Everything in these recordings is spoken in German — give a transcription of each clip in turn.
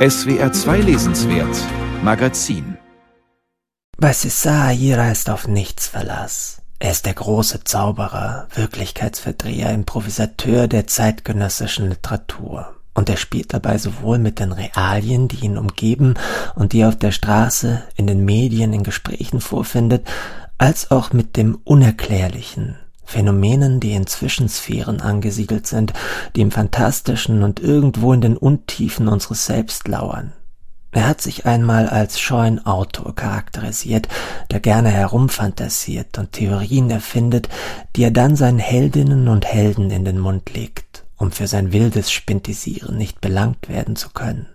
SWR 2 Lesenswert Magazin Bei César Ira ist auf nichts Verlass. Er ist der große Zauberer, Wirklichkeitsverdreher, Improvisateur der zeitgenössischen Literatur. Und er spielt dabei sowohl mit den Realien, die ihn umgeben und die er auf der Straße, in den Medien, in Gesprächen vorfindet, als auch mit dem Unerklärlichen, Phänomenen, die in Zwischensphären angesiedelt sind, die im Phantastischen und irgendwo in den Untiefen unseres Selbst lauern. Er hat sich einmal als scheuen Autor charakterisiert, der gerne herumfantasiert und Theorien erfindet, die er dann seinen Heldinnen und Helden in den Mund legt, um für sein wildes Spintisieren nicht belangt werden zu können.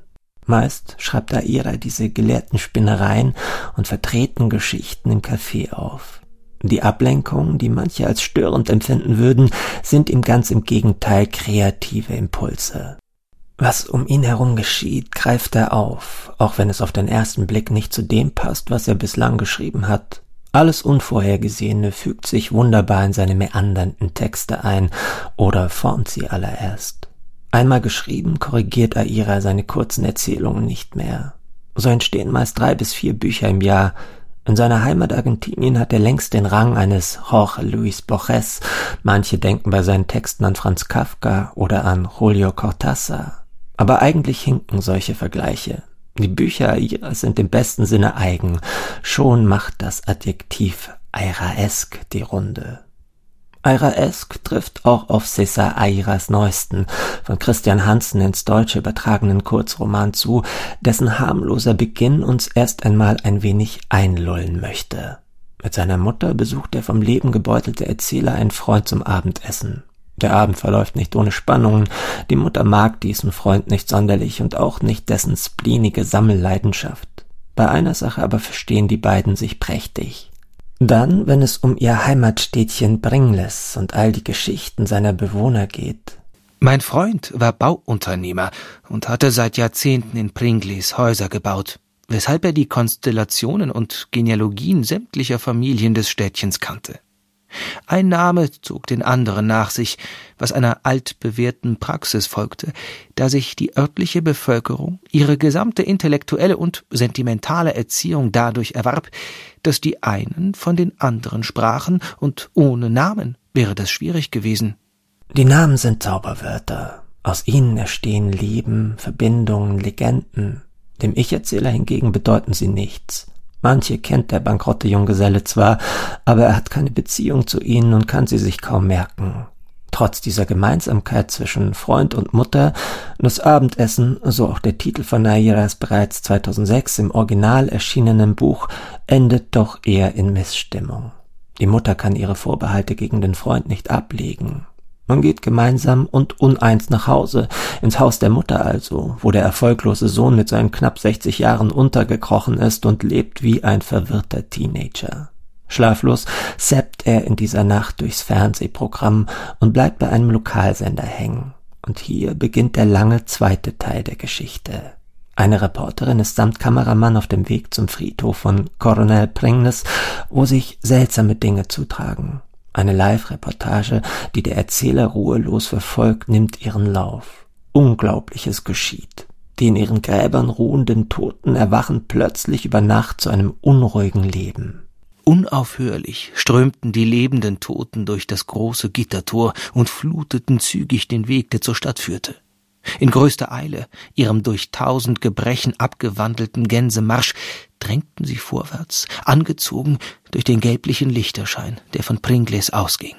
Meist schreibt Aira diese gelehrten Spinnereien und vertreten Geschichten im Café auf. Die Ablenkungen, die manche als störend empfinden würden, sind ihm ganz im Gegenteil kreative Impulse. Was um ihn herum geschieht, greift er auf, auch wenn es auf den ersten Blick nicht zu dem passt, was er bislang geschrieben hat. Alles Unvorhergesehene fügt sich wunderbar in seine meandernden Texte ein oder formt sie allererst. Einmal geschrieben, korrigiert Aira seine kurzen Erzählungen nicht mehr. So entstehen meist drei bis vier Bücher im Jahr, in seiner Heimat Argentinien hat er längst den Rang eines Jorge Luis Borges. Manche denken bei seinen Texten an Franz Kafka oder an Julio Cortázar. Aber eigentlich hinken solche Vergleiche. Die Bücher ihrer sind im besten Sinne eigen. Schon macht das Adjektiv Airaesk die Runde. Airaesk trifft auch auf César Airas neuesten, von Christian Hansen ins Deutsche übertragenen Kurzroman zu, dessen harmloser Beginn uns erst einmal ein wenig einlullen möchte. Mit seiner Mutter besucht der vom Leben gebeutelte Erzähler einen Freund zum Abendessen. Der Abend verläuft nicht ohne Spannungen, die Mutter mag diesen Freund nicht sonderlich und auch nicht dessen spleenige Sammelleidenschaft. Bei einer Sache aber verstehen die beiden sich prächtig. Dann, wenn es um ihr Heimatstädtchen Bringles und all die Geschichten seiner Bewohner geht. Mein Freund war Bauunternehmer und hatte seit Jahrzehnten in Pringles Häuser gebaut, weshalb er die Konstellationen und Genealogien sämtlicher Familien des Städtchens kannte. Ein Name zog den anderen nach sich, was einer altbewährten Praxis folgte, da sich die örtliche Bevölkerung ihre gesamte intellektuelle und sentimentale Erziehung dadurch erwarb, dass die einen von den anderen sprachen, und ohne Namen wäre das schwierig gewesen. Die Namen sind Zauberwörter. Aus ihnen erstehen Leben, Verbindungen, Legenden. Dem Ich-Erzähler hingegen bedeuten sie nichts. Manche kennt der bankrotte Junggeselle zwar, aber er hat keine Beziehung zu ihnen und kann sie sich kaum merken. Trotz dieser Gemeinsamkeit zwischen Freund und Mutter, das Abendessen, so auch der Titel von Nairas bereits 2006 im Original erschienenen Buch, endet doch eher in Missstimmung. Die Mutter kann ihre Vorbehalte gegen den Freund nicht ablegen. Man geht gemeinsam und uneins nach Hause, ins Haus der Mutter also, wo der erfolglose Sohn mit seinen knapp 60 Jahren untergekrochen ist und lebt wie ein verwirrter Teenager. Schlaflos seppt er in dieser Nacht durchs Fernsehprogramm und bleibt bei einem Lokalsender hängen. Und hier beginnt der lange zweite Teil der Geschichte. Eine Reporterin ist samt Kameramann auf dem Weg zum Friedhof von Coronel Pringles, wo sich seltsame Dinge zutragen. Eine Live-Reportage, die der Erzähler ruhelos verfolgt, nimmt ihren Lauf. Unglaubliches geschieht. Die in ihren Gräbern ruhenden Toten erwachen plötzlich über Nacht zu einem unruhigen Leben. Unaufhörlich strömten die lebenden Toten durch das große Gittertor und fluteten zügig den Weg, der zur Stadt führte. In größter Eile, ihrem durch tausend Gebrechen abgewandelten Gänsemarsch, drängten sie vorwärts, angezogen durch den gelblichen Lichterschein, der von Pringles ausging.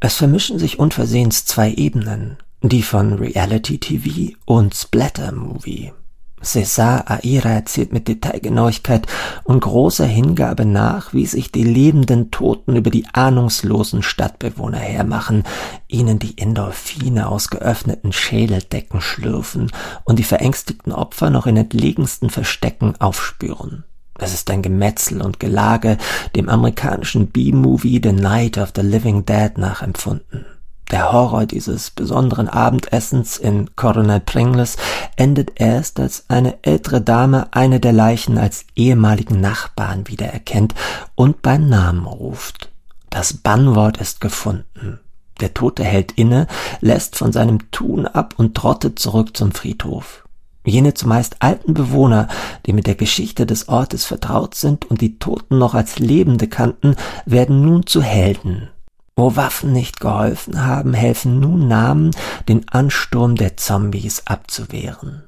Es vermischen sich unversehens zwei Ebenen, die von Reality TV und Splatter Movie. César Aira erzählt mit Detailgenauigkeit und großer Hingabe nach, wie sich die lebenden Toten über die ahnungslosen Stadtbewohner hermachen, ihnen die Endorphine aus geöffneten Schädeldecken schlürfen und die verängstigten Opfer noch in entlegensten Verstecken aufspüren. Es ist ein Gemetzel und Gelage, dem amerikanischen B-Movie The Night of the Living Dead nachempfunden. Der Horror dieses besonderen Abendessens in Coronel Pringles endet erst, als eine ältere Dame eine der Leichen als ehemaligen Nachbarn wiedererkennt und beim Namen ruft. Das Bannwort ist gefunden. Der Tote hält inne, lässt von seinem Tun ab und trottet zurück zum Friedhof. Jene zumeist alten Bewohner, die mit der Geschichte des Ortes vertraut sind und die Toten noch als Lebende kannten, werden nun zu Helden. Wo Waffen nicht geholfen haben, helfen nun Namen, den Ansturm der Zombies abzuwehren.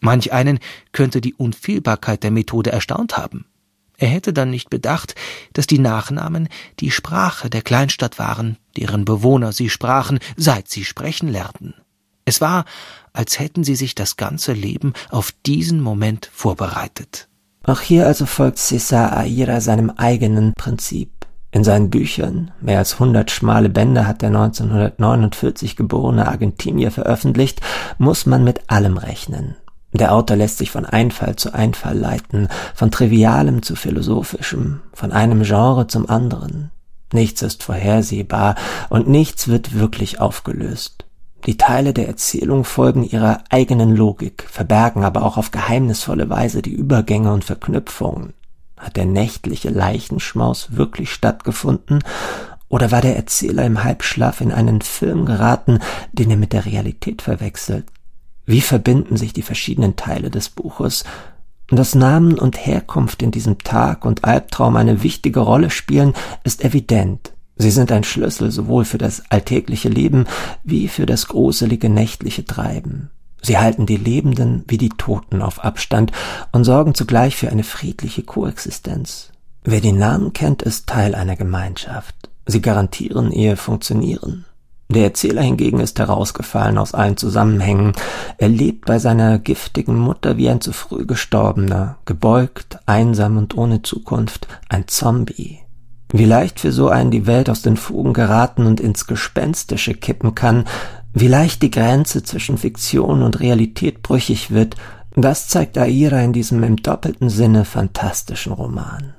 Manch einen könnte die Unfehlbarkeit der Methode erstaunt haben. Er hätte dann nicht bedacht, dass die Nachnamen die Sprache der Kleinstadt waren, deren Bewohner sie sprachen, seit sie sprechen lernten. Es war, als hätten sie sich das ganze Leben auf diesen Moment vorbereitet. Auch hier also folgt César Aira seinem eigenen Prinzip. In seinen Büchern, mehr als hundert schmale Bände hat der 1949 geborene Argentinier veröffentlicht, muss man mit allem rechnen. Der Autor lässt sich von Einfall zu Einfall leiten, von Trivialem zu Philosophischem, von einem Genre zum anderen. Nichts ist vorhersehbar und nichts wird wirklich aufgelöst. Die Teile der Erzählung folgen ihrer eigenen Logik, verbergen aber auch auf geheimnisvolle Weise die Übergänge und Verknüpfungen. Hat der nächtliche Leichenschmaus wirklich stattgefunden, oder war der Erzähler im Halbschlaf in einen Film geraten, den er mit der Realität verwechselt? Wie verbinden sich die verschiedenen Teile des Buches? Dass Namen und Herkunft in diesem Tag und Albtraum eine wichtige Rolle spielen, ist evident. Sie sind ein Schlüssel sowohl für das alltägliche Leben wie für das gruselige nächtliche Treiben. Sie halten die Lebenden wie die Toten auf Abstand und sorgen zugleich für eine friedliche Koexistenz. Wer die Namen kennt, ist Teil einer Gemeinschaft. Sie garantieren ihr Funktionieren. Der Erzähler hingegen ist herausgefallen aus allen Zusammenhängen. Er lebt bei seiner giftigen Mutter wie ein zu früh gestorbener, gebeugt, einsam und ohne Zukunft, ein Zombie. Wie leicht für so einen die Welt aus den Fugen geraten und ins Gespenstische kippen kann, wie leicht die Grenze zwischen Fiktion und Realität brüchig wird, das zeigt Aira in diesem im doppelten Sinne fantastischen Roman.